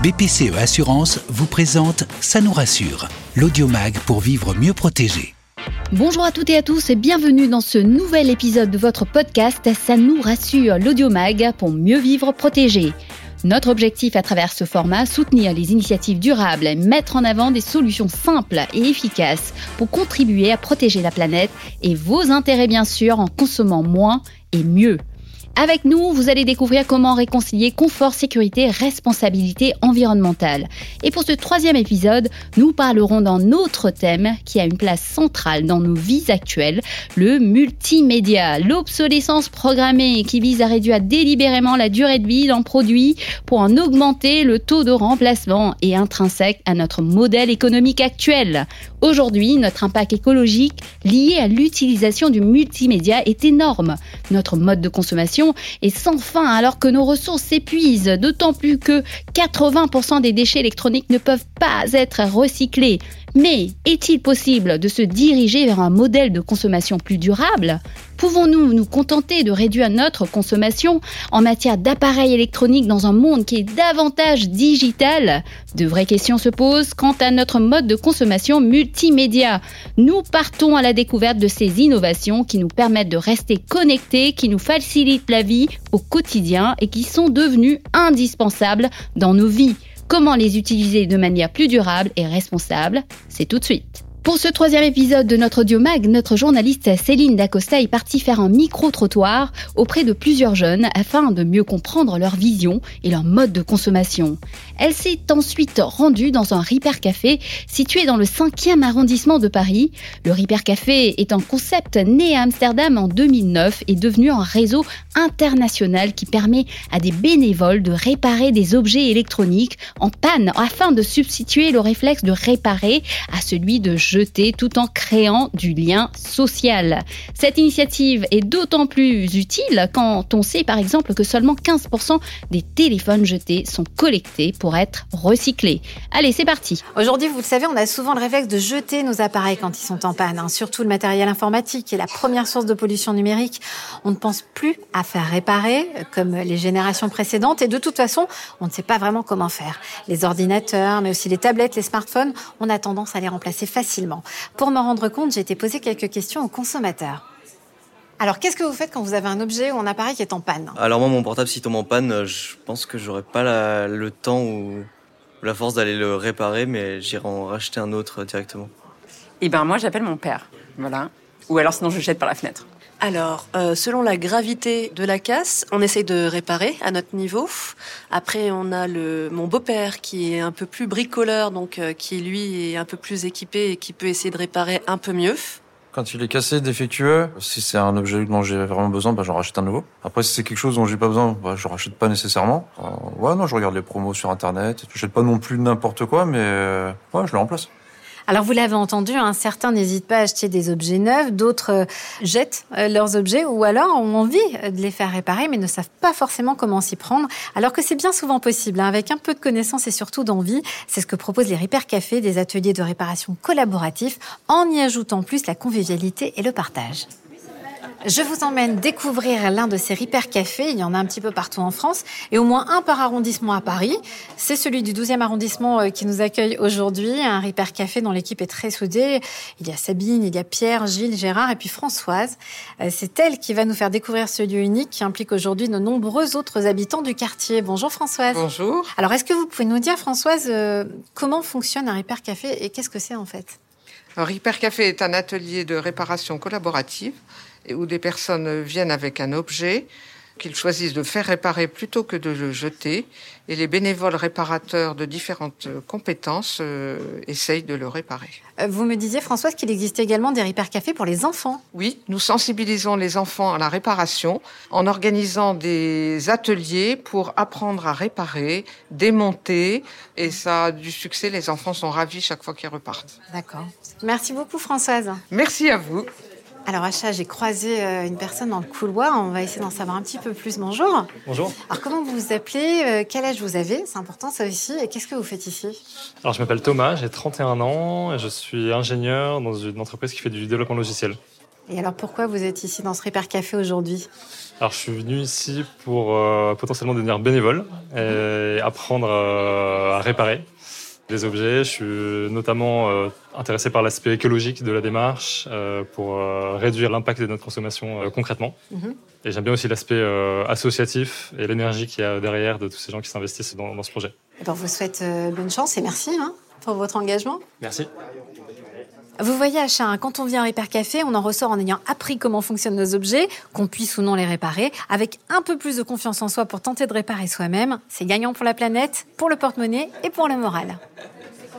BPCE Assurance vous présente Ça nous rassure, l'audiomag pour vivre mieux protégé. Bonjour à toutes et à tous et bienvenue dans ce nouvel épisode de votre podcast Ça nous rassure, l'audiomag pour mieux vivre protégé. Notre objectif à travers ce format, soutenir les initiatives durables et mettre en avant des solutions simples et efficaces pour contribuer à protéger la planète et vos intérêts bien sûr en consommant moins et mieux. Avec nous, vous allez découvrir comment réconcilier confort, sécurité, responsabilité environnementale. Et pour ce troisième épisode, nous parlerons d'un autre thème qui a une place centrale dans nos vies actuelles, le multimédia, l'obsolescence programmée qui vise à réduire délibérément la durée de vie d'un produit pour en augmenter le taux de remplacement et intrinsèque à notre modèle économique actuel. Aujourd'hui, notre impact écologique lié à l'utilisation du multimédia est énorme. Notre mode de consommation et sans fin alors que nos ressources s'épuisent, d'autant plus que 80% des déchets électroniques ne peuvent pas être recyclés. Mais est-il possible de se diriger vers un modèle de consommation plus durable? Pouvons-nous nous contenter de réduire notre consommation en matière d'appareils électroniques dans un monde qui est davantage digital? De vraies questions se posent quant à notre mode de consommation multimédia. Nous partons à la découverte de ces innovations qui nous permettent de rester connectés, qui nous facilitent la vie au quotidien et qui sont devenues indispensables dans nos vies. Comment les utiliser de manière plus durable et responsable C'est tout de suite. Pour ce troisième épisode de notre audiomag, notre journaliste Céline Dacosta est partie faire un micro-trottoir auprès de plusieurs jeunes afin de mieux comprendre leur vision et leur mode de consommation. Elle s'est ensuite rendue dans un Ripper Café situé dans le 5e arrondissement de Paris. Le Ripper Café est un concept né à Amsterdam en 2009 et devenu un réseau international qui permet à des bénévoles de réparer des objets électroniques en panne afin de substituer le réflexe de réparer à celui de jeter tout en créant du lien social. Cette initiative est d'autant plus utile quand on sait par exemple que seulement 15% des téléphones jetés sont collectés pour être recyclés. Allez, c'est parti. Aujourd'hui, vous le savez, on a souvent le réflexe de jeter nos appareils quand ils sont en panne, hein. surtout le matériel informatique qui est la première source de pollution numérique. On ne pense plus à faire réparer comme les générations précédentes et de toute façon, on ne sait pas vraiment comment faire. Les ordinateurs, mais aussi les tablettes, les smartphones, on a tendance à les remplacer facilement pour me rendre compte, j'ai été poser quelques questions aux consommateurs. Alors, qu'est-ce que vous faites quand vous avez un objet ou un appareil qui est en panne? Alors moi, mon portable, s'il tombe en panne, je pense que j'aurais pas le temps ou la force d'aller le réparer, mais j'irai en racheter un autre directement. Eh ben moi, j'appelle mon père, voilà. Ou alors sinon, je jette par la fenêtre. Alors, euh, selon la gravité de la casse, on essaye de réparer à notre niveau. Après, on a le mon beau-père qui est un peu plus bricoleur, donc euh, qui lui est un peu plus équipé et qui peut essayer de réparer un peu mieux. Quand il est cassé, défectueux, si c'est un objet dont j'ai vraiment besoin, bah, j'en rachète un nouveau. Après, si c'est quelque chose dont j'ai pas besoin, bah, je rachète pas nécessairement. Euh, ouais, non, je regarde les promos sur Internet. Je jette pas non plus n'importe quoi, mais euh, ouais, je le remplace. Alors vous l'avez entendu, hein, certains n'hésitent pas à acheter des objets neufs, d'autres euh, jettent euh, leurs objets ou alors ont envie de les faire réparer mais ne savent pas forcément comment s'y prendre, alors que c'est bien souvent possible, hein, avec un peu de connaissance et surtout d'envie. C'est ce que proposent les Repair Café, des ateliers de réparation collaboratifs, en y ajoutant plus la convivialité et le partage. Je vous emmène découvrir l'un de ces Ripper Cafés. Il y en a un petit peu partout en France et au moins un par arrondissement à Paris. C'est celui du 12e arrondissement euh, qui nous accueille aujourd'hui. Un Ripper Café dont l'équipe est très soudée. Il y a Sabine, il y a Pierre, Gilles, Gérard et puis Françoise. Euh, c'est elle qui va nous faire découvrir ce lieu unique qui implique aujourd'hui de nombreux autres habitants du quartier. Bonjour Françoise. Bonjour. Alors est-ce que vous pouvez nous dire Françoise euh, comment fonctionne un Ripper Café et qu'est-ce que c'est en fait? Un Ripper Café est un atelier de réparation collaborative où des personnes viennent avec un objet qu'ils choisissent de faire réparer plutôt que de le jeter. Et les bénévoles réparateurs de différentes compétences euh, essayent de le réparer. Euh, vous me disiez, Françoise, qu'il existe également des Repair Cafés pour les enfants. Oui, nous sensibilisons les enfants à la réparation en organisant des ateliers pour apprendre à réparer, démonter. Et ça a du succès, les enfants sont ravis chaque fois qu'ils repartent. D'accord. Merci beaucoup, Françoise. Merci à vous. Alors Acha, j'ai croisé euh, une personne dans le couloir. On va essayer d'en savoir un petit peu plus. Bonjour. Bonjour. Alors comment vous vous appelez euh, Quel âge vous avez? C'est important ça aussi. Et qu'est-ce que vous faites ici? Alors je m'appelle Thomas, j'ai 31 ans et je suis ingénieur dans une entreprise qui fait du développement logiciel. Et alors pourquoi vous êtes ici dans ce Repair Café aujourd'hui? Alors je suis venu ici pour euh, potentiellement devenir bénévole et apprendre euh, à réparer des objets. Je suis notamment euh, intéressé par l'aspect écologique de la démarche pour réduire l'impact de notre consommation concrètement. Mhm. Et j'aime bien aussi l'aspect associatif et l'énergie qu'il y a derrière de tous ces gens qui s'investissent dans, ce projet. Et eh ben, vous souhaite bonne chance et merci hein, pour votre engagement. Merci. Vous voyez, Achat, hein, quand on vient à Repair Café, on en ressort en ayant appris comment fonctionnent nos objets, qu'on puisse ou non les réparer, avec un peu plus de confiance en soi pour tenter de réparer soi-même. C'est gagnant pour la planète, pour le porte-monnaie et pour le moral.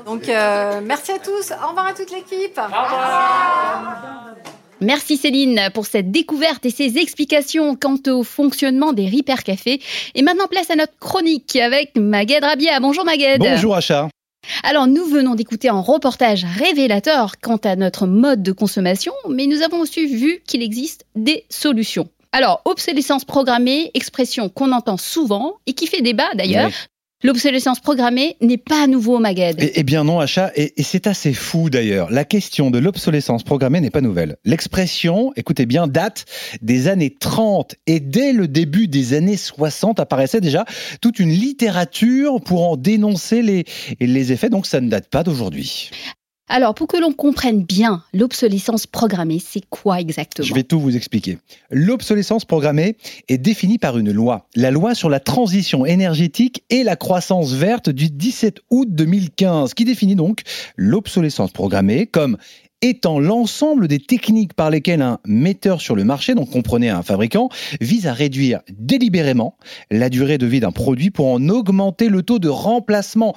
Donc, euh, merci à tous. Au revoir à toute l'équipe. Au revoir. Merci Céline pour cette découverte et ces explications quant au fonctionnement des Repair Café. Et maintenant, place à notre chronique avec Magued Rabia. Bonjour Magued. Bonjour Achat. Alors nous venons d'écouter un reportage révélateur quant à notre mode de consommation, mais nous avons aussi vu qu'il existe des solutions. Alors, obsolescence programmée, expression qu'on entend souvent et qui fait débat d'ailleurs, L'obsolescence programmée n'est pas nouveau, Magued. Eh, eh bien non, Achat, et, c'est assez fou d'ailleurs. La question de l'obsolescence programmée n'est pas nouvelle. L'expression, écoutez bien, date des années 30 et dès le début des années 60 apparaissait déjà toute une littérature pour en dénoncer les, les effets, donc ça ne date pas d'aujourd'hui. Alors, pour que l'on comprenne bien l'obsolescence programmée, c'est quoi exactement? Je vais tout vous expliquer. L'obsolescence programmée est définie par une loi, la loi sur la transition énergétique et la croissance verte du 17 août 2015, qui définit donc l'obsolescence programmée comme étant l'ensemble des techniques par lesquelles un metteur sur le marché, donc comprenez un fabricant, vise à réduire délibérément la durée de vie d'un produit pour en augmenter le taux de remplacement.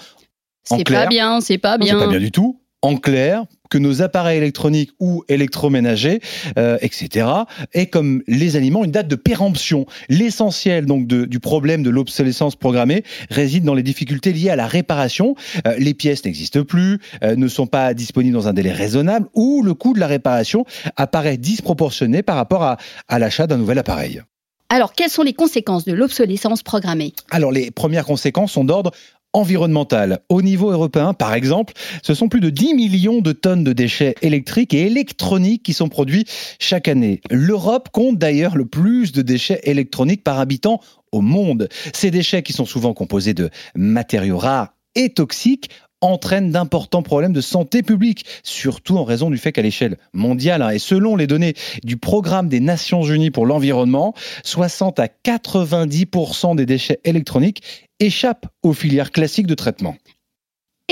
C'est pas bien, c'est pas bien. C'est pas bien du tout en clair que nos appareils électroniques ou électroménagers, euh, etc., aient comme les aliments une date de péremption. L'essentiel donc du problème de l'obsolescence programmée réside dans les difficultés liées à la réparation. Euh, les pièces n'existent plus, euh, ne sont pas disponibles dans un délai raisonnable, ou le coût de la réparation apparaît disproportionné par rapport à, à l'achat d'un nouvel appareil. Alors, quelles sont les conséquences de l'obsolescence programmée? Alors, les premières conséquences sont d'ordre environnementale. Au niveau européen, par exemple, ce sont plus de 10 millions de tonnes de déchets électriques et électroniques qui sont produits chaque année. L'Europe compte d'ailleurs le plus de déchets électroniques par habitant au monde. Ces déchets qui sont souvent composés de matériaux rares et toxiques entraînent d'importants problèmes de santé publique, surtout en raison du fait qu'à l'échelle mondiale, hein, et selon les données du Programme des Nations Unies pour l'environnement, 60 à 90% des déchets électroniques échappent aux filières classiques de traitement.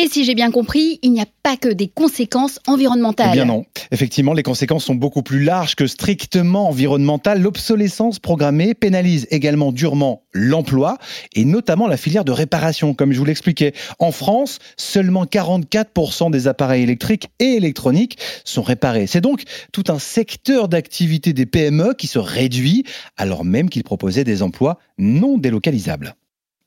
Et si j'ai bien compris, il n'y a pas que des conséquences environnementales. Eh bien non. Effectivement, les conséquences sont beaucoup plus larges que strictement environnementales. L'obsolescence programmée pénalise également durement l'emploi et notamment la filière de réparation, comme je vous l'expliquais. En France, seulement 44% des appareils électriques et électroniques sont réparés. C'est donc tout un secteur d'activité des PME qui se réduit alors même qu'ils proposaient des emplois non délocalisables.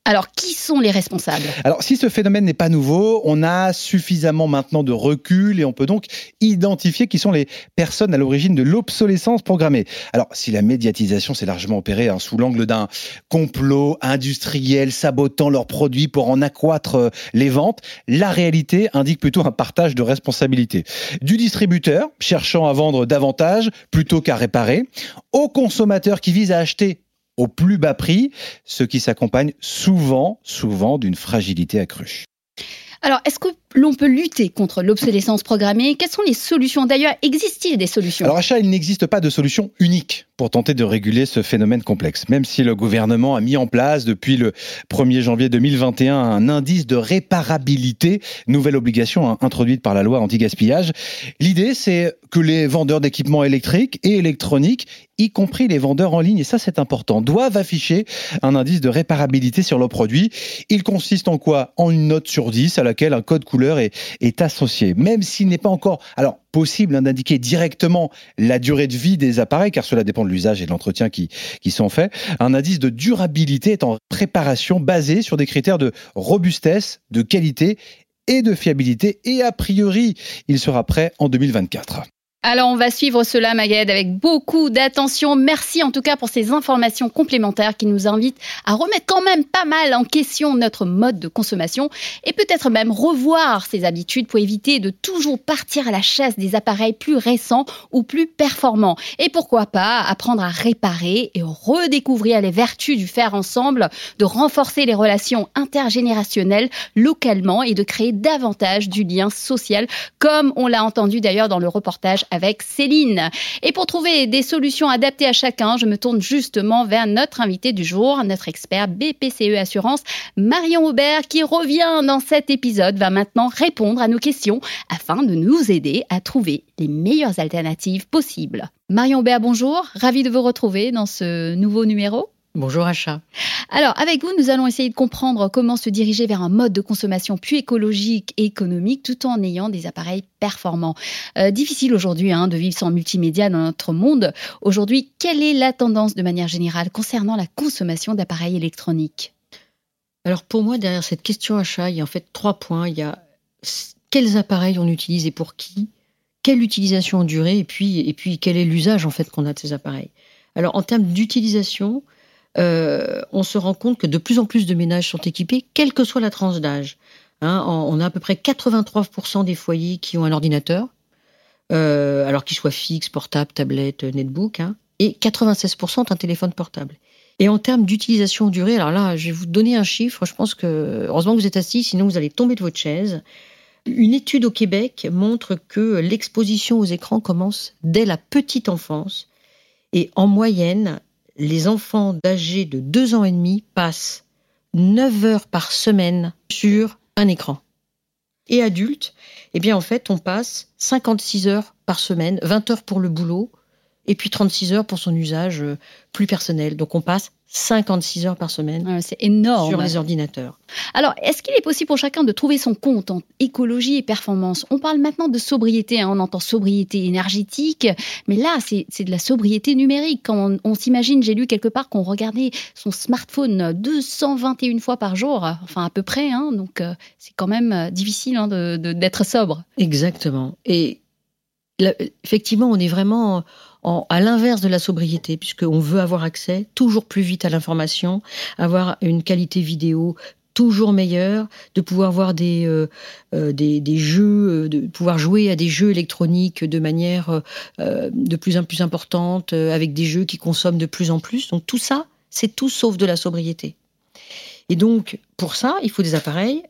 Alors, qui sont les responsables? Alors, si ce phénomène n'est pas nouveau, on a suffisamment maintenant de recul et on peut donc identifier qui sont les personnes à l'origine de l'obsolescence programmée. Alors, si la médiatisation s'est largement opérée hein, sous l'angle d'un complot industriel sabotant leurs produits pour en accroître euh, les ventes, la réalité indique plutôt un partage de responsabilités. Du distributeur, cherchant à vendre davantage plutôt qu'à réparer, au consommateur qui vise à acheter au plus bas prix, ce qui s'accompagne souvent, souvent d'une fragilité accrue. Alors, est-ce que l'on peut lutter contre l'obsolescence programmée Quelles sont les solutions? D'ailleurs, existe-t-il des solutions? Alors, achat, il n'existe pas de solution unique pour tenter de réguler ce phénomène complexe. Même si le gouvernement a mis en place depuis le 1er janvier 2021 un indice de réparabilité, nouvelle obligation introduite par la loi anti-gaspillage, l'idée c'est que les vendeurs d'équipements électriques et électroniques, y compris les vendeurs en ligne, et ça c'est important, doivent afficher un indice de réparabilité sur leurs produits. Il consiste en quoi? En une note sur 10 à laquelle un code couleur est, est associé. Même s'il n'est pas encore... Possible hein, d'indiquer directement la durée de vie des appareils, car cela dépend de l'usage et de l'entretien qui, qui sont faits. Un indice de durabilité est en préparation basé sur des critères de robustesse, de qualité et de fiabilité. Et a priori, il sera prêt en 2024. Alors on va suivre cela Maguette avec beaucoup d'attention. Merci en tout cas pour ces informations complémentaires qui nous invitent à remettre quand même pas mal en question notre mode de consommation et peut-être même revoir ses habitudes pour éviter de toujours partir à la chasse des appareils plus récents ou plus performants. Et pourquoi pas apprendre à réparer et redécouvrir les vertus du faire ensemble, de renforcer les relations intergénérationnelles localement et de créer davantage du lien social comme on l'a entendu d'ailleurs dans le reportage avec Céline. Et pour trouver des solutions adaptées à chacun, je me tourne justement vers notre invité du jour, notre expert BPCE Assurance, Marion Aubert, qui revient dans cet épisode, va maintenant répondre à nos questions afin de nous aider à trouver les meilleures alternatives possibles. Marion Aubert, bonjour, ravi de vous retrouver dans ce nouveau numéro. Bonjour Acha. Alors, avec vous, nous allons essayer de comprendre comment se diriger vers un mode de consommation plus écologique et économique tout en ayant des appareils performants. Euh, difficile aujourd'hui hein, de vivre sans multimédia dans notre monde. Aujourd'hui, quelle est la tendance de manière générale concernant la consommation d'appareils électroniques? Alors pour moi, derrière cette question achat, il y a en fait trois points. Il y a quels appareils on utilise et pour qui, quelle utilisation en durée et puis, et puis quel est l'usage en fait qu'on a de ces appareils? Alors en termes d'utilisation, euh, on se rend compte que de plus en plus de ménages sont équipés, quelle que soit la tranche d'âge. Hein, on a à peu près 83% des foyers qui ont un ordinateur, euh, alors qu'il soit fixe, portable, tablette, netbook, hein, et 96% ont un téléphone portable. Et en termes d'utilisation durée, alors là, je vais vous donner un chiffre. Je pense que, heureusement que vous êtes assis, sinon vous allez tomber de votre chaise. Une étude au Québec montre que l'exposition aux écrans commence dès la petite enfance. Et en moyenne, les enfants d'âge de 2 ans et demi passent 9 heures par semaine sur un écran. Et adultes, eh bien en fait, on passe 56 heures par semaine, 20 heures pour le boulot, et puis 36 heures pour son usage euh, plus personnel. Donc on passe 56 heures par semaine. c'est énorme. Sur les ordinateurs. Alors, est-ce qu'il est possible pour chacun de trouver son compte en écologie et performance? On parle maintenant de sobriété, hein. on entend sobriété énergétique, mais là, c'est de la sobriété numérique. Quand on, s'imagine, j'ai lu quelque part qu'on regardait son smartphone 221 fois par jour, enfin à peu près, hein. donc euh, c'est quand même euh, difficile hein, d'être sobre. Exactement. Et effectivement, on est vraiment à l'inverse de la sobriété, puisqu'on veut avoir accès toujours plus vite à l'information, avoir une qualité vidéo toujours meilleure, de pouvoir voir des, euh, euh, des, jeux, euh, de pouvoir jouer à des jeux électroniques de manière de plus en plus importante, avec des jeux qui consomment de plus en plus. Donc tout ça, c'est tout sauf de la sobriété. Et donc, pour ça, il faut des appareils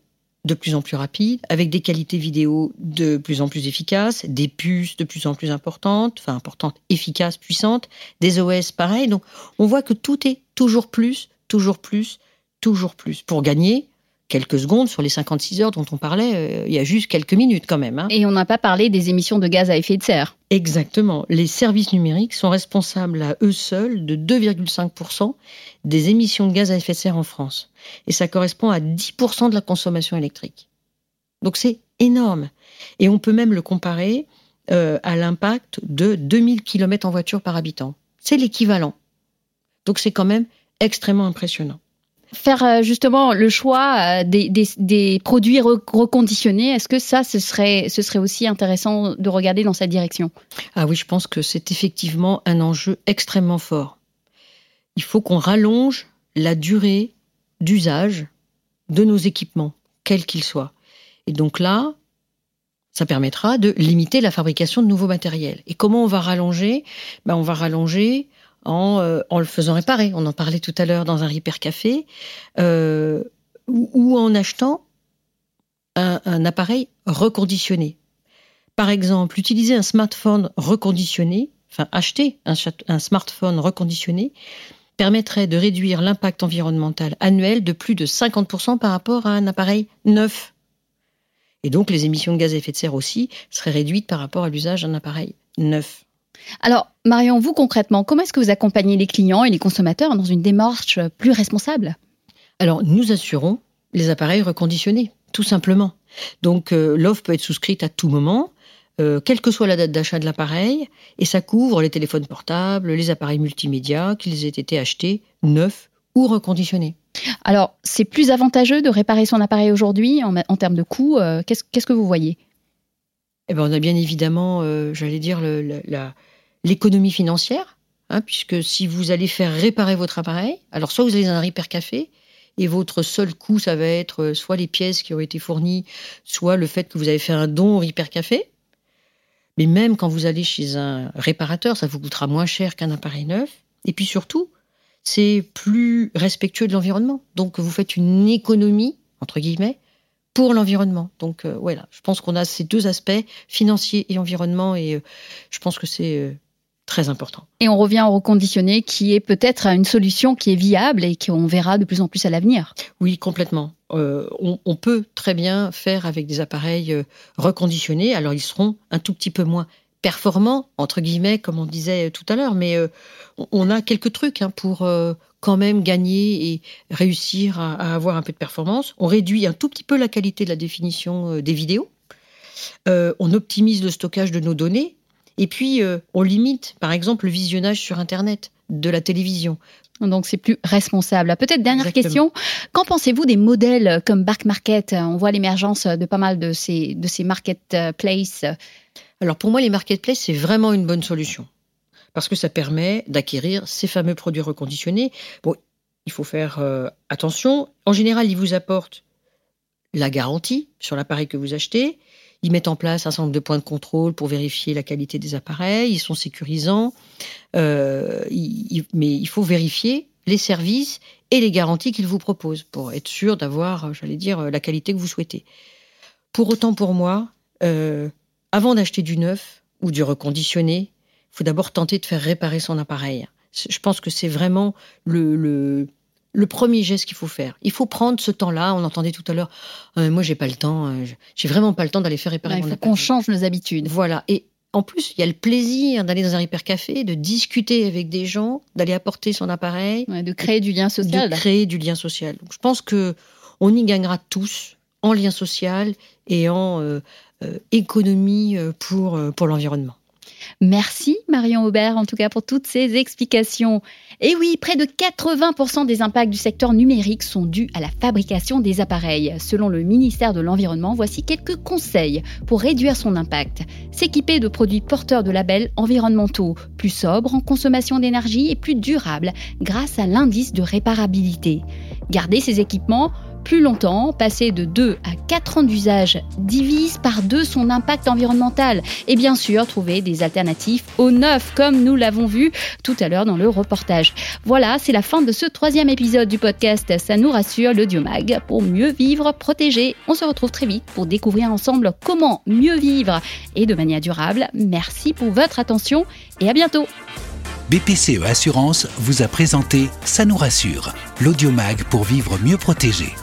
de plus en plus rapide, avec des qualités vidéo de plus en plus efficaces, des puces de plus en plus importantes, enfin importantes, efficaces, puissantes, des OS pareil. Donc on voit que tout est toujours plus, toujours plus, toujours plus. Pour gagner, quelques secondes sur les 56 heures dont on parlait euh, il y a juste quelques minutes quand même. Hein. Et on n'a pas parlé des émissions de gaz à effet de serre. Exactement. Les services numériques sont responsables à eux seuls de 2,5% des émissions de gaz à effet de serre en France. Et ça correspond à 10% de la consommation électrique. Donc c'est énorme. Et on peut même le comparer euh, à l'impact de 2000 km en voiture par habitant. C'est l'équivalent. Donc c'est quand même extrêmement impressionnant faire euh, justement le choix euh, des, produits reconditionnés, est-ce que ça, ce serait, ce serait aussi intéressant de regarder dans cette direction? Ah oui, je pense que c'est effectivement un enjeu extrêmement fort. Il faut qu'on rallonge la durée d'usage de nos équipements, quels qu'ils soient. Et donc là, ça permettra de limiter la fabrication de nouveaux matériels. Et comment on va rallonger? Ben, On va rallonger euh, en, le faisant réparer. On en parlait tout à l'heure dans un Repair Café, euh, ou, en achetant un, appareil reconditionné. Par exemple, utiliser un smartphone reconditionné, enfin acheter un, un smartphone reconditionné, permettrait de réduire l'impact environnemental annuel de plus de 50% par rapport à un appareil neuf. Et donc les émissions de gaz à effet de serre aussi seraient réduites par rapport à l'usage d'un appareil neuf. Alors, Marion, vous concrètement, comment est-ce que vous accompagnez les clients et les consommateurs dans une démarche plus responsable? Alors, nous assurons les appareils reconditionnés, tout simplement. Donc, euh, l'offre peut être souscrite à tout moment, euh, quelle que soit la date d'achat de l'appareil, et ça couvre les téléphones portables, les appareils multimédia, qu'ils aient été achetés neufs ou reconditionnés. Alors, c'est plus avantageux de réparer son appareil aujourd'hui en, termes de coût. Euh, qu'est-ce que vous voyez? Eh ben, on a bien évidemment, euh, j'allais dire, l'économie financière, hein, puisque si vous allez faire réparer votre appareil, alors soit vous allez dans un repair café, et votre seul coût, ça va être euh, soit les pièces qui ont été fournies, soit le fait que vous avez fait un don au repair café. Mais même quand vous allez chez un réparateur, ça vous coûtera moins cher qu'un appareil neuf. Et puis surtout, c'est plus respectueux de l'environnement. Donc vous faites une économie, entre guillemets, pour l'environnement. Donc euh, voilà, je pense qu'on a ces deux aspects, financier et environnement, et euh, je pense que c'est euh, très important. Et on revient au reconditionné, qui est peut-être une solution qui est viable et qu'on verra de plus en plus à l'avenir. Oui, complètement. On, on, peut très bien faire avec des appareils reconditionnés. Alors ils seront un tout petit peu moins performant, entre guillemets, comme on disait tout à l'heure, mais euh, on a quelques trucs hein, pour euh, quand même gagner et réussir à, avoir un peu de performance. On réduit un tout petit peu la qualité de la définition euh, des vidéos. on optimise le stockage de nos données. Et puis, on limite, par exemple, le visionnage sur Internet de la télévision. Donc c'est plus responsable. Peut-être dernière question. Qu'en pensez-vous des modèles comme Bark Market? On voit l'émergence de pas mal de ces, de ces marketplaces alors pour moi, les marketplaces, c'est vraiment une bonne solution. Parce que ça permet d'acquérir ces fameux produits reconditionnés. Bon, il faut faire euh, attention. En général, ils vous apportent la garantie sur l'appareil que vous achetez. Ils mettent en place un certain nombre de points de contrôle pour vérifier la qualité des appareils. Ils sont sécurisants. Euh, mais il faut vérifier les services et les garanties qu'ils vous proposent pour être sûr d'avoir, j'allais dire, la qualité que vous souhaitez. Pour autant, pour moi, euh, avant d'acheter du neuf ou du reconditionné, faut d'abord tenter de faire réparer son appareil. Je pense que c'est vraiment le, le, premier geste qu'il faut faire. Il faut prendre ce temps-là. On entendait tout à l'heure, euh, moi j'ai pas le temps, euh, j'ai vraiment pas le temps d'aller faire réparer mon appareil. Il faut qu'on change nos habitudes. Voilà. Et en plus, il y a le plaisir d'aller dans un hyper café, de discuter avec des gens, d'aller apporter son appareil, de créer du lien social. De créer du lien social. Donc, je pense que on y gagnera tous en lien social et en euh, euh, économie pour, euh, pour l'environnement. Merci Marion Aubert en tout cas pour toutes ces explications. Et oui, près de 80% des impacts du secteur numérique sont dus à la fabrication des appareils. Selon le ministère de l'Environnement, voici quelques conseils pour réduire son impact. S'équiper de produits porteurs de labels environnementaux, plus sobres en consommation d'énergie et plus durables grâce à l'indice de réparabilité. Garder ces équipements plus longtemps, passer de 2 à 4 ans d'usage divise par deux son impact environnemental et bien sûr trouver des alternatives au neuf comme nous l'avons vu tout à l'heure dans le reportage. Voilà, c'est la fin de ce troisième épisode du podcast Ça nous rassure l'audiomag pour mieux vivre protégé. On se retrouve très vite pour découvrir ensemble comment mieux vivre et de manière durable. Merci pour votre attention et à bientôt. BPCE Assurance vous a présenté Ça nous rassure, l'audiomag pour vivre mieux protégé.